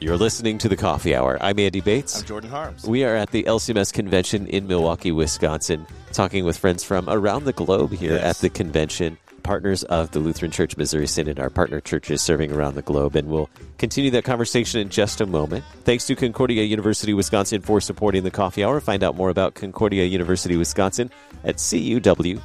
You're listening to the Coffee Hour. I'm Andy Bates. I'm Jordan Harms. We are at the LCMS convention in Milwaukee, Wisconsin, talking with friends from around the globe here Yes. at the convention. Partners of the Lutheran Church Missouri Synod, our partner churches serving around the globe, and we'll continue that conversation in just a moment. Thanks to Concordia University Wisconsin for supporting the Coffee Hour. Find out more about Concordia University Wisconsin at cuw.edu.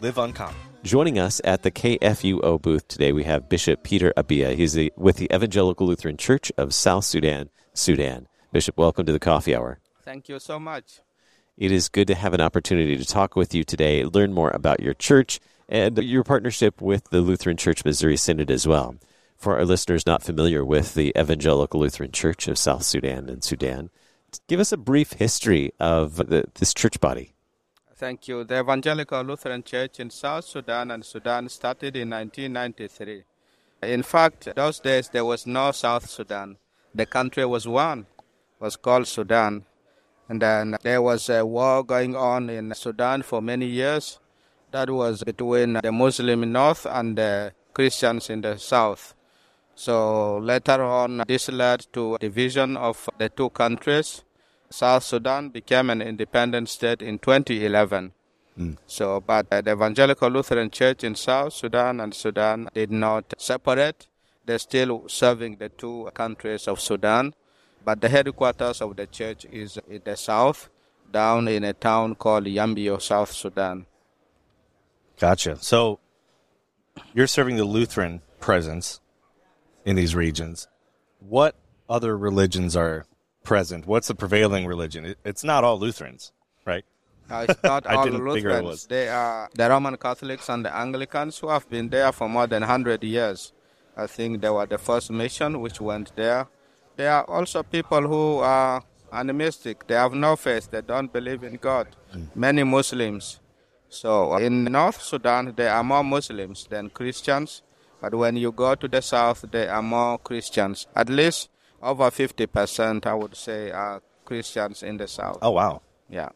Live uncommon. Joining us at the KFUO booth today, we have Bishop Peter Abia. He's the, with the Evangelical Lutheran Church of South Sudan, Sudan. Bishop, welcome to the Coffee Hour. Thank you so much. It is good to have an opportunity to talk with you today, learn more about your church and your partnership with the Lutheran Church Missouri Synod as well. For our listeners not familiar with the Evangelical Lutheran Church of South Sudan and Sudan, give us a brief history of the, this church body. Thank you. The Evangelical Lutheran Church in South Sudan and Sudan started in 1993. In fact, those days there was no South Sudan. The country was one, was called Sudan. And then there was a war going on in Sudan for many years. That was between the Muslim north and the Christians in the south. So later on, this led to a division of the two countries. South Sudan became an independent state in 2011. So, but uh, the Evangelical Lutheran Church in South Sudan and Sudan did not separate. They're still serving the two countries of Sudan, but the headquarters of the church is in the south, down in a town called Yambio, South Sudan. Gotcha. So you're serving the Lutheran presence in these regions. What other religions are present? What's the prevailing religion? It's not all Lutherans, right? Uh, it's not I all didn't figure it Lutherans. was. They are the Roman Catholics and the Anglicans who have been there for more than 100 years. I think they were the first mission which went there. There are also people who are animistic. They have no faith. They don't believe in God. Mm. Many Muslims. So uh, in North Sudan, there are more Muslims than Christians. But when you go to the south, there are more Christians. At least over 50%, I would say, are Christians in the south. Oh, wow. Yeah.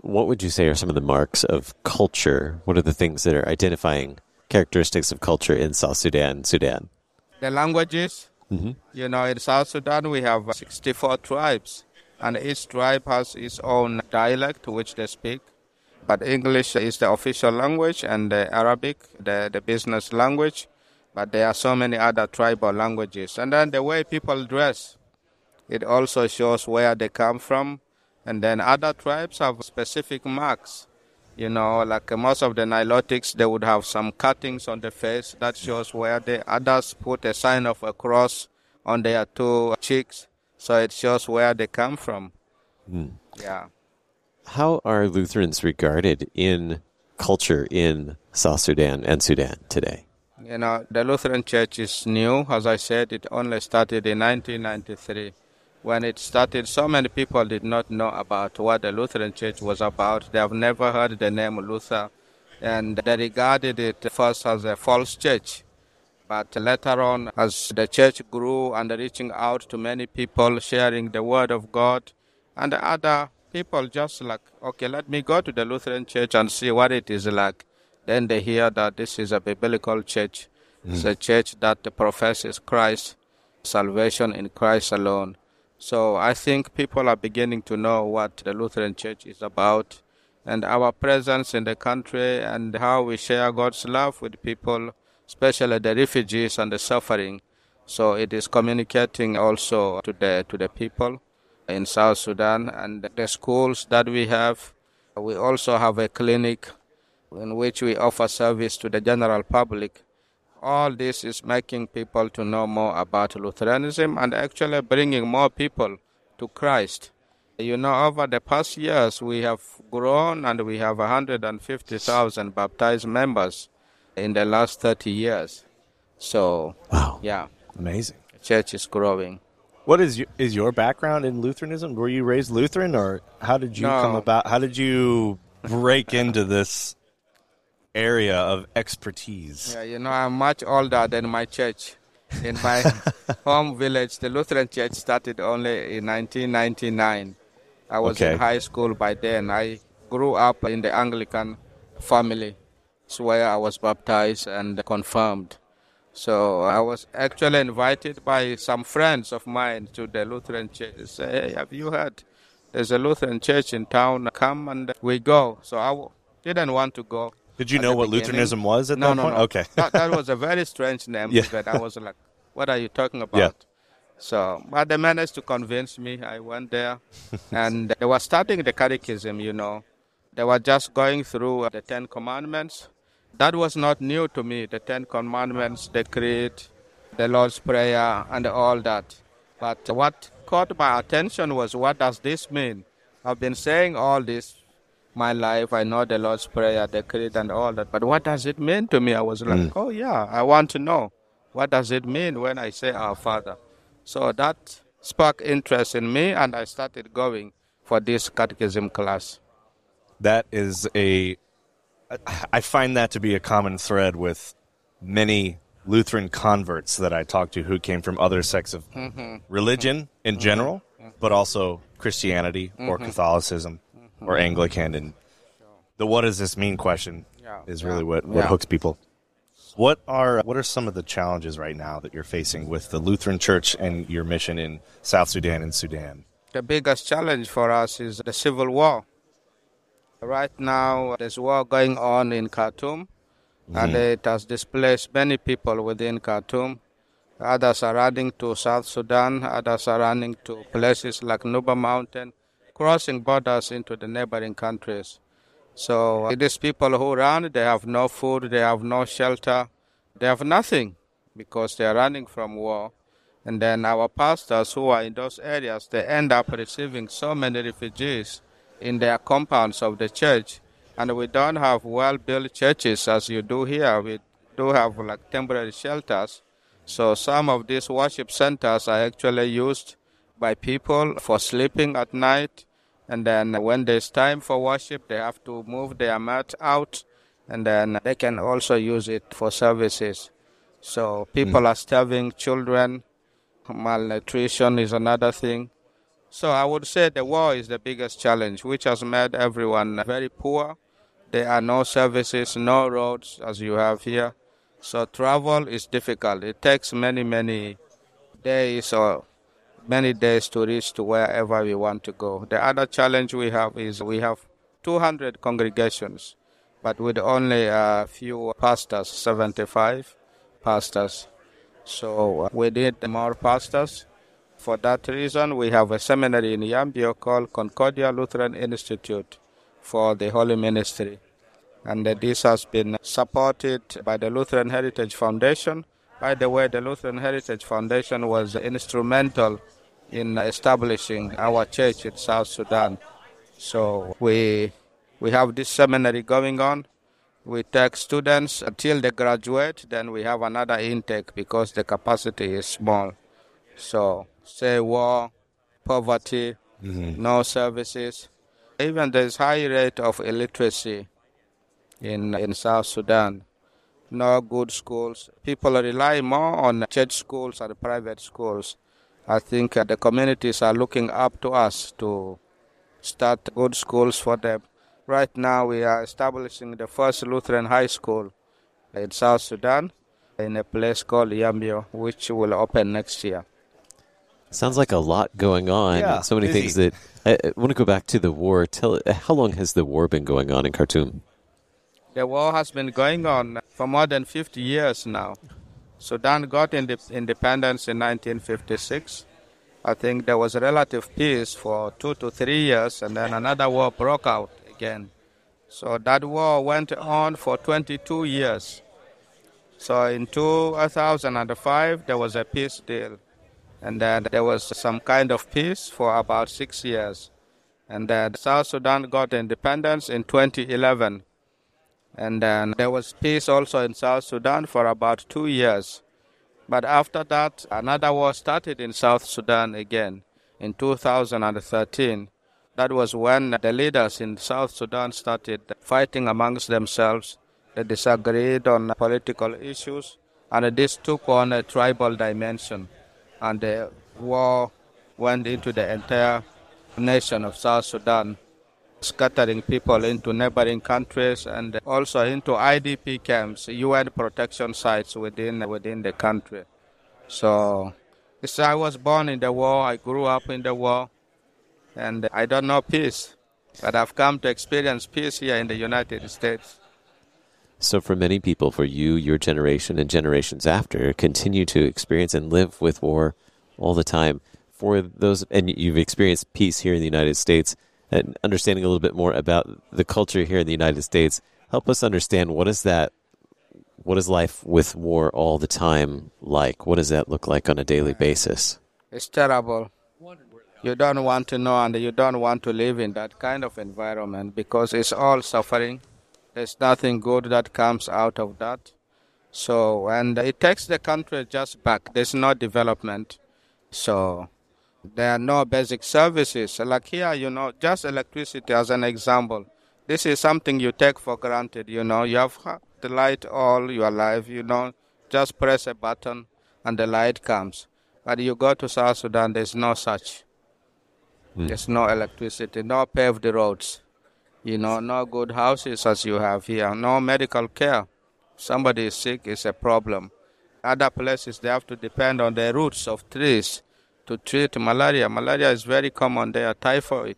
What would you say are some of the marks of culture? What are the things that are identifying characteristics of culture in South Sudan, Sudan? The languages, mm-hmm. you know, in South Sudan we have 64 tribes, and each tribe has its own dialect which they speak. But English is the official language, and the Arabic, the, the business language. But there are so many other tribal languages. And then the way people dress, it also shows where they come from. And then other tribes have specific marks. You know, like most of the Nilotics, they would have some cuttings on the face that shows where the others put a sign of a cross on their two cheeks, so it shows where they come from. Hmm. Yeah. How are Lutherans regarded in culture in South Sudan and Sudan today? You know, the Lutheran Church is new. As I said, it only started in 1993. When it started, so many people did not know about what the Lutheran Church was about. They have never heard the name Luther, and they regarded it first as a false church. But later on, as the church grew and reaching out to many people, sharing the word of God, and other people just like, okay, let me go to the Lutheran church and see what it is like. Then they hear that this is a biblical church. It's a hmm. church that professes Christ, salvation in Christ alone. So I think people are beginning to know what the Lutheran church is about and our presence in the country and how we share God's love with people, especially the refugees and the suffering. So it is communicating also to the to the people in South Sudan and the schools that we have. We also have a clinic in which we offer service to the general public. All this is making people to know more about Lutheranism and actually bringing more people to Christ. You know, over the past years, we have grown and we have 150,000 baptized members in the last 30 years. So, Wow. yeah, Amazing. the church is growing. What is your, is your background in Lutheranism? Were you raised Lutheran, or how did you No. come about? How did you break into this area of expertise? Yeah, you know, I'm much older than my church. In my home village, the Lutheran Church started only in 1999. I was Okay. in high school by then. I grew up in the Anglican family. It's where I was baptized and confirmed. So I was actually invited by some friends of mine to the Lutheran church. They say, hey, have you heard? There's a Lutheran church in town. Come and we go. So I w- didn't want to go. Did you know what beginning. Lutheranism was at no, that no, point? No, Okay. that, that was a very strange name. Yeah. But I was like, what are you talking about? Yeah. So, but they managed to convince me. I went there, and they were starting the catechism. You know, they were just going through the Ten Commandments. That was not new to me. The Ten Commandments, the Creed, the Lord's Prayer, and all that. But what caught my attention was what does this mean? I've been saying all this my life. I know the Lord's Prayer, the Creed, and all that. But what does it mean to me? I was like, mm. oh, yeah, I want to know. What does it mean when I say Our Father? So that sparked interest in me, and I started going for this catechism class. That is a. I find that to be a common thread with many Lutheran converts that I talk to who came from other sects of mm-hmm. religion in mm-hmm. general, but also Christianity or mm-hmm. Catholicism or Anglican. And the what does this mean question Yeah. is really what, what Yeah. hooks people. What are what are some of the challenges right now that you're facing with the Lutheran Church and your mission in South Sudan and Sudan? The biggest challenge for us is the civil war. Right now, there's war going on in Khartoum, and mm-hmm. it has displaced many people within Khartoum. Others are running to South Sudan, others are running to places like Nuba Mountain, crossing borders into the neighboring countries. So uh, these people who run, they have no food, they have no shelter, they have nothing because they are running from war. And then our pastors who are in those areas, they end up receiving so many refugees in their compounds of the church. And we don't have well-built churches as you do here. We do have like temporary shelters. So some of these worship centers are actually used by people for sleeping at night. And then when there's time for worship, they have to move their mat out. And then they can also use it for services. So people hmm. are starving, children, malnutrition is another thing. So I would say the war is the biggest challenge, which has made everyone very poor. There are no services, no roads as you have here. So travel is difficult. It takes many, many days or many days to reach to wherever we want to go. The other challenge we have is we have 200 congregations, but with only a few pastors, 75 pastors. So uh, we need more pastors. For that reason, we have a seminary in Yambio called Concordia Lutheran Institute for the Holy Ministry. And this has been supported by the Lutheran Heritage Foundation. By the way, the Lutheran Heritage Foundation was instrumental in establishing our church in South Sudan. So we we have this seminary going on. We take students until they graduate, then we have another intake because the capacity is small. So, say war, poverty, no services. Even there's high rate of illiteracy in in South Sudan. No good schools. People rely more on church schools and private schools. I think uh, the communities are looking up to us to start good schools for them. Right now, we are establishing the first Lutheran high school in South Sudan in a place called Yambio, which will open next year. Sounds like a lot going on. Yeah, so many busy. things that I, I want to go back to the war. Tell how long has the war been going on in Khartoum? The war has been going on for more than 50 years now. Sudan got inde- independence in 1956. I think there was relative peace for two to three years, and then another war broke out again. So that war went on for 22 years. So in 2005, there was a peace deal. And then there was some kind of peace for about six years. And then South Sudan got independence in 2011. And then there was peace also in South Sudan for about two years. But after that, another war started in South Sudan again in 2013. That was when the leaders in South Sudan started fighting amongst themselves. They disagreed on political issues, And this took on a tribal dimension, and the war went into the entire nation of South Sudan, scattering people into neighboring countries and also into IDP camps, UN protection sites within within the country. So, so I was born in the war, I grew up in the war, and I don't know peace, but I've come to experience peace here in the United States. So, for many people, for you, your generation, and generations after, continue to experience and live with war all the time. For those, and you've experienced peace here in the United States, and understanding a little bit more about the culture here in the United States, help us understand what is that, what is life with war all the time like? What does that look like on a daily basis? It's terrible. You don't want to know and you don't want to live in that kind of environment because it's all suffering there's nothing good that comes out of that. So, and it takes the country just back. There's no development. So, there are no basic services. Like here, you know, just electricity as an example. This is something you take for granted, you know. You have the light all your life, you know. Just press a button and the light comes. But you go to South Sudan, there's no such. Mm. There's no electricity, no paved roads. You know, no good houses as you have here, no medical care. Somebody is sick is a problem. Other places they have to depend on the roots of trees to treat malaria. Malaria is very common there. Typhoid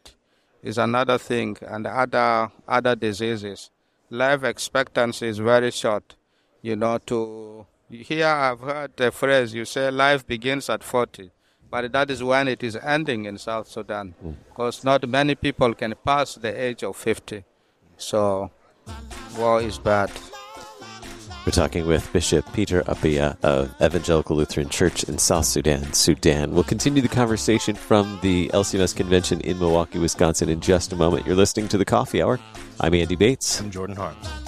is another thing, and other other diseases. Life expectancy is very short. You know, to here I've heard the phrase you say life begins at 40. But that is when it is ending in South Sudan, hmm. because not many people can pass the age of 50. So, war is bad. We're talking with Bishop Peter Abia of Evangelical Lutheran Church in South Sudan, Sudan. We'll continue the conversation from the LCMS convention in Milwaukee, Wisconsin in just a moment. You're listening to the Coffee Hour. I'm Andy Bates. I'm Jordan Harms.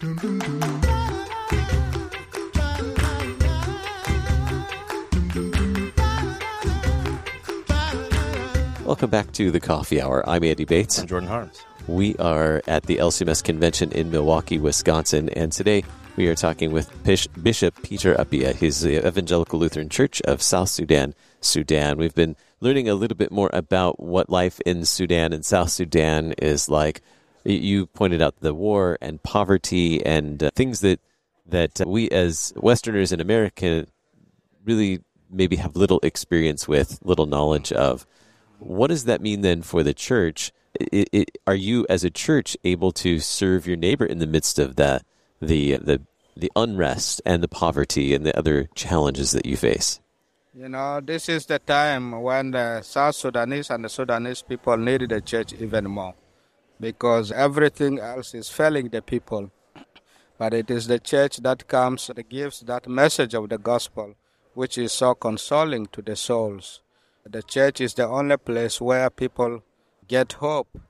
Welcome back to the Coffee Hour. I'm Andy Bates. I'm Jordan Harms. We are at the LCMS convention in Milwaukee, Wisconsin, and today we are talking with Bishop Peter Abia. He's the Evangelical Lutheran Church of South Sudan, Sudan. We've been learning a little bit more about what life in Sudan and South Sudan is like. You pointed out the war and poverty and uh, things that that we as Westerners in America really maybe have little experience with, little knowledge of. What does that mean then for the church? It, it, are you, as a church, able to serve your neighbor in the midst of that, the the the unrest and the poverty and the other challenges that you face? You know, this is the time when the South Sudanese and the Sudanese people need the church even more because everything else is failing the people. But it is the church that comes, that gives that message of the gospel, which is so consoling to the souls. The church is the only place where people get hope.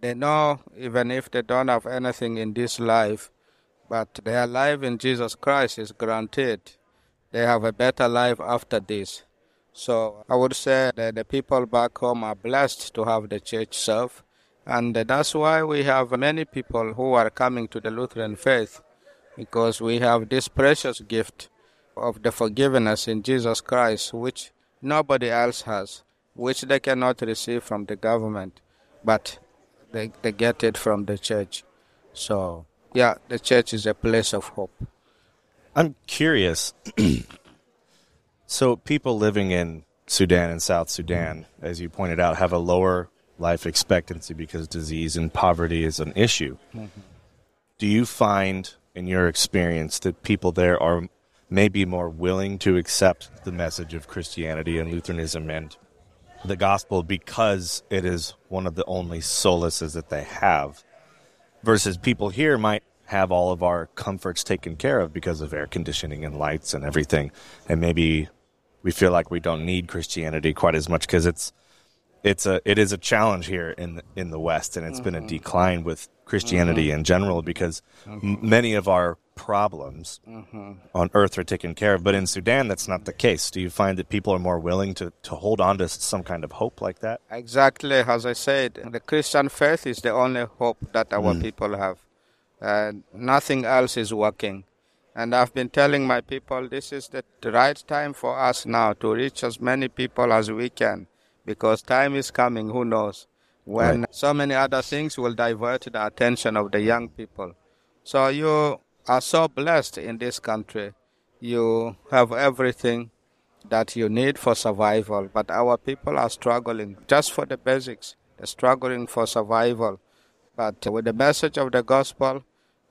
They know even if they don't have anything in this life, but their life in Jesus Christ is granted. They have a better life after this. So I would say that the people back home are blessed to have the church serve and that's why we have many people who are coming to the Lutheran faith because we have this precious gift of the forgiveness in Jesus Christ, which nobody else has, which they cannot receive from the government, but they, they get it from the church. So, yeah, the church is a place of hope. I'm curious. so, people living in Sudan and South Sudan, as you pointed out, have a lower life expectancy because disease and poverty is an issue. Mm-hmm. Do you find, in your experience, that people there are maybe more willing to accept the message of Christianity and Lutheranism and the gospel because it is one of the only solaces that they have. Versus people here might have all of our comforts taken care of because of air conditioning and lights and everything. And maybe we feel like we don't need Christianity quite as much because it's it's a it is a challenge here in in the West, and it's mm-hmm. been a mm-hmm. decline with Christianity mm-hmm. in general because mm-hmm. m- many of our problems mm-hmm. on earth are taken care of. But in Sudan, that's not the case. Do you find that people are more willing to, to hold on to some kind of hope like that? Exactly. As I said, the Christian faith is the only hope that our mm. people have. and nothing else is working. And I've been telling my people this is the right time for us now to reach as many people as we can because time is coming, who knows, when right. so many other things will divert the attention of the young people. So you are so blessed in this country. You have everything that you need for survival, but our people are struggling just for the basics. They're struggling for survival. But with the message of the gospel,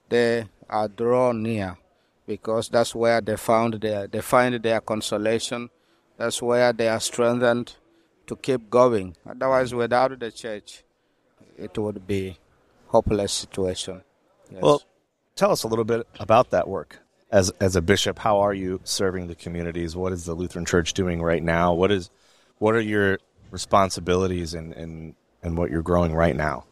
they are drawn near because that's where they found their they find their consolation. That's where they are strengthened to keep going. Otherwise, without the church, it would be hopeless situation. Yes. Well, tell us a little bit about that work. As as a bishop, how are you serving the communities? What is the Lutheran Church doing right now? What is what are your responsibilities and and, and what you're growing right now?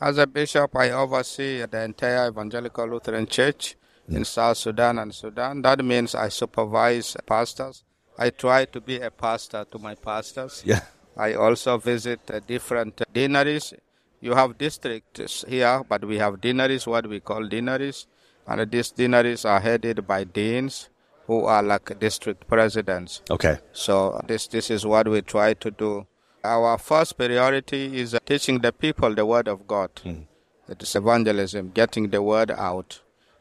As a bishop, I oversee the entire Evangelical Lutheran Church in mm. South Sudan and Sudan. That means I supervise pastors. I try to be a pastor to my pastors. Yeah. I also visit uh, different deaneries. You have districts here, but we have deaneries, what we call deaneries. And these deaneries are headed by deans who are like district presidents. Okay. So this, this is what we try to do. Our first priority is teaching the people the word of God. Mm. It is evangelism, getting the word out.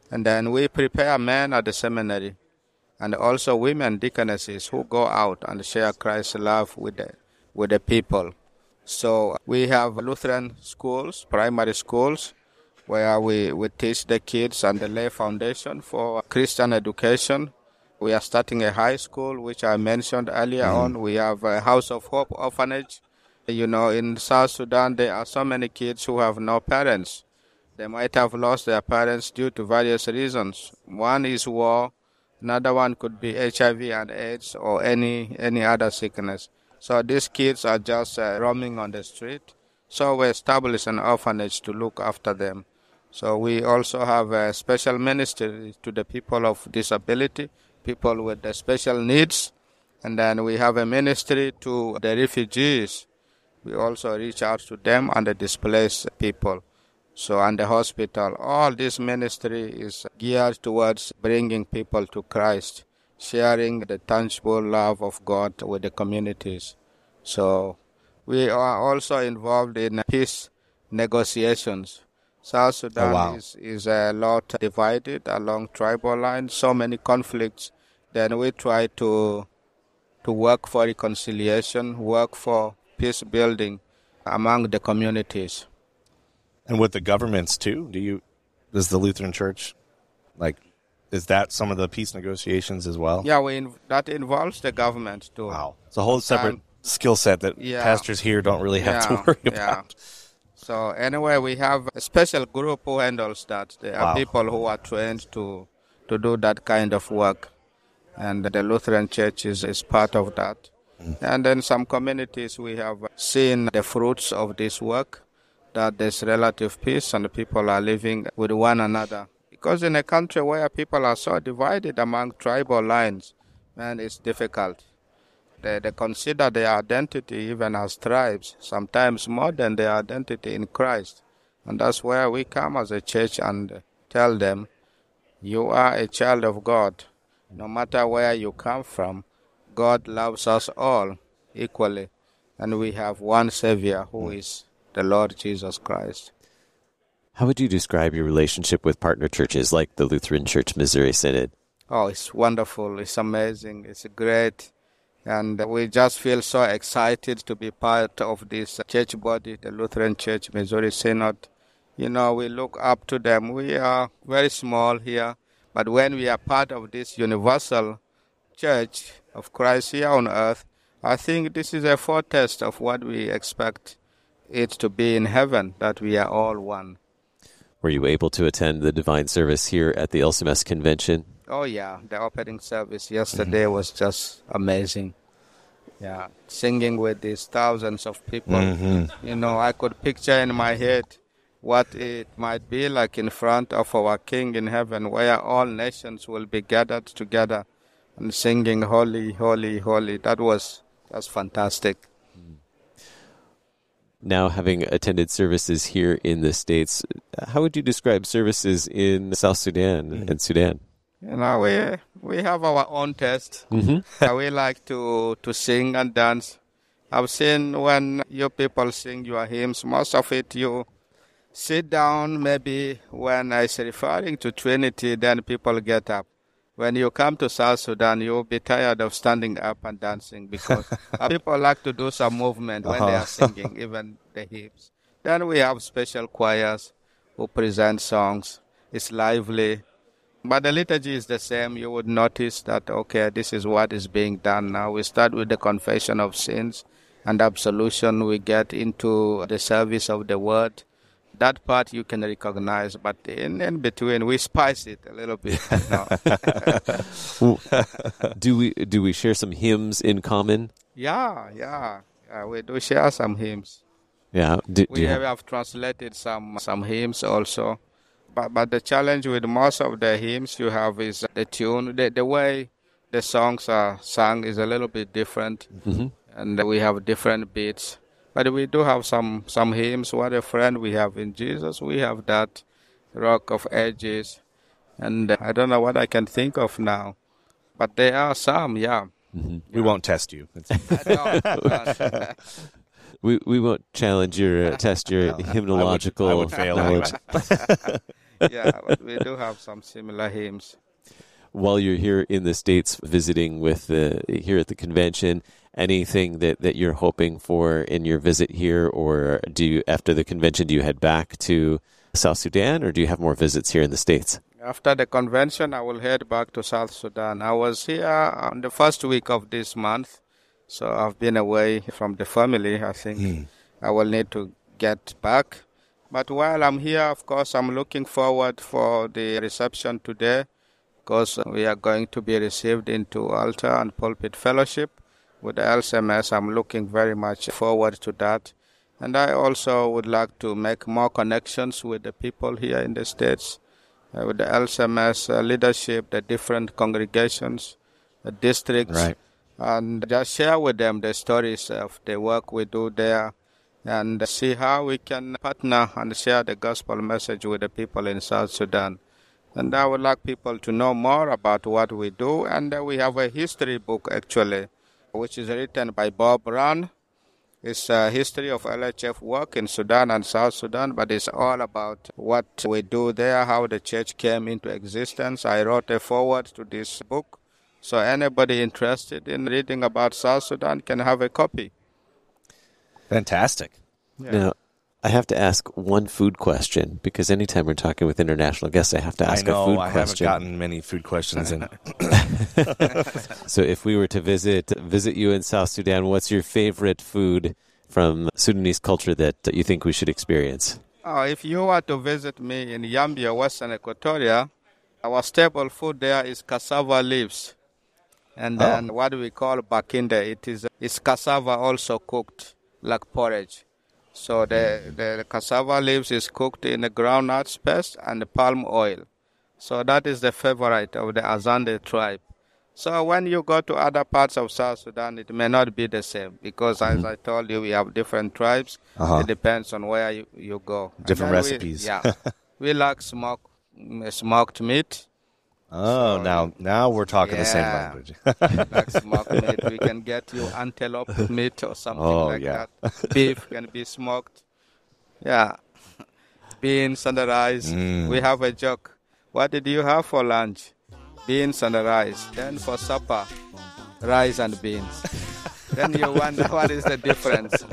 And then we prepare men at the seminary and also women deaconesses who go out and share Christ's love with the with the people. So we have Lutheran schools, primary schools, where we, we teach the kids and the lay foundation for Christian education. We are starting a high school, which I mentioned earlier mm. on. We have a House of Hope orphanage. You know, in South Sudan, there are so many kids who have no parents. They might have lost their parents due to various reasons. One is war, another one could be HIV and AIDS or any any other sickness. So these kids are just uh, roaming on the street. So we established an orphanage to look after them. So we also have a special ministry to the people of disability, people with special needs. And then we have a ministry to the refugees. We also reach out to them and the displaced people. So, and the hospital, all this ministry is geared towards bringing people to Christ sharing the tangible love of God with the communities. So we are also involved in peace negotiations. South Sudan oh, wow. is, is a lot divided along tribal lines, so many conflicts. Then we try to to work for reconciliation, work for peace building among the communities. And with the governments too, do you does the Lutheran Church like is that some of the peace negotiations as well? Yeah, we that involves the government too. Wow, it's a whole separate skill set that yeah, pastors here don't really have yeah, to worry about. So anyway, we have a special group who handles that. There wow. are people who are trained to to do that kind of work, and the Lutheran Church is, is part of that. Mm. And then some communities we have seen the fruits of this work, that there's relative peace and people are living with one another because in a country where people are so divided among tribal lines, man, it's difficult. They, they consider their identity even as tribes, sometimes more than their identity in Christ. And that's where we come as a church and tell them, you are a child of God. No matter where you come from, God loves us all equally. And we have one Savior who hmm. is the Lord Jesus Christ. How would you describe your relationship with partner churches like the Lutheran Church Missouri Synod? Oh, it's wonderful. It's amazing. It's great. And we just feel so excited to be part of this church body, the Lutheran Church Missouri Synod. You know, we look up to them. We are very small here, But when we are part of this universal church of Christ here on earth, I think this is a foretaste of what we expect it to be in heaven, that we are all one. Were you able to attend the divine service here at the LCMS convention? Oh, yeah. The opening service yesterday mm-hmm. was just amazing. Yeah. Singing with these thousands of people. Mm-hmm. You know, I could picture in my head what it might be like in front of our King in heaven, where all nations will be gathered together and singing holy, holy, holy. That was that's fantastic. Now, having attended services here in the States, how would you describe services in South Sudan and Sudan? You know, we we have our own taste. Uh, we like to to sing and dance. I've seen when you people sing your hymns, most of it you sit down. Maybe when it's referring to Trinity, then people get up. When you come to South Sudan, you'll be tired of standing up and dancing because people like to do some movement when they are uh-huh. singing, even the hymns. Then we have special choirs who present songs. It's lively. But the liturgy is the same. You would notice that, okay, this is what is being done now. We start with the confession of sins and absolution. We get into the service of the word. That part you can recognize, but in, in between, we spice it a little bit. do we do we share some hymns in common? yeah, yeah, yeah. We do share some hymns. Yeah. Do, do We you have, have- have translated some some hymns also, but but the challenge with most of the hymns you have is the tune, the the way the songs are sung is a little bit different, mm-hmm. and we have different beats. But we do have some some hymns. What a friend we have in Jesus. We have that Rock of Ages, and I don't know what I can think of now, but there are some. Yeah. We won't test you. No, no. we we won't challenge your uh, test your hymnological I would fail knowledge. yeah, but we do have some similar hymns. While you're here in the states visiting with the here at the convention, anything that that you're hoping for in your visit here, or do you after the convention do you head back to South Sudan, or do you have more visits here in the states? After the convention, I will head back to South Sudan. I was here on the first week of this month, so I've been away from the family. I think hmm. I will need to get back. But while I'm here, of course, I'm looking forward for the reception today because we are going to be received into altar and pulpit fellowship with the LCMS. I'm looking very much forward to that. And I also would like to make more connections with the people here in the States uh, with the LCMS uh, leadership, the different congregations, the districts, Right. and just share with them the stories of the work we do there and see how we can partner and share the gospel message with the people in South Sudan. And I would like people to know more about what we do. And we have a history book actually, which is written by Bob Brown. It's a history of LHF work in Sudan and South Sudan, but it's all about what we do there, how the church came into existence. I wrote a foreword to this book, so anybody interested in reading about South Sudan can have a copy. Fantastic. Now, I have to ask one food question because anytime we're talking with international guests, I have to ask I know a food question. I haven't gotten many food questions in. So, if we were to visit visit you in South Sudan, what's your favorite food from Sudanese culture that you think we should experience? Oh, if you were to visit me in Yambio, Western Equatoria, our staple food there is cassava leaves. And oh. then what we call bakinde, it is it's cassava also cooked like porridge. So the, the cassava leaves is cooked in the groundnut paste and the palm oil. So that is the favorite of the Azande tribe. So when you go to other parts of South Sudan, it may not be the same because, as I told you, we have different tribes. Uh-huh. It depends on where you, you go. Different then we- recipes. yeah, we like smoke, smoked meat. Oh, now now we're talking the same language. smoked meat. We can get you antelope meat or something Oh, like yeah. that. Beef can be smoked. Yeah. Beans and rice. Mm. We have a joke. What did you have for lunch? Beans and rice. Then for supper, rice and beans. then you wonder what is the difference.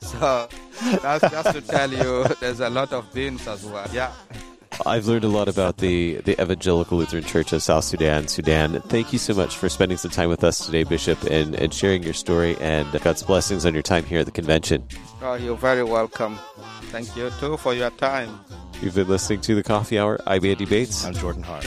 so that's just to tell you there's a lot of beans as well. Yeah. I've learned a lot about the, the Evangelical Lutheran Church of South Sudan, Sudan. Thank you so much for spending some time with us today, Bishop, and, and sharing your story and God's blessings on your time here at the convention. Oh, you're very welcome. Thank you too for your time. You've been listening to the Coffee Hour. I'm Andy Bates. I'm Jordan Harms.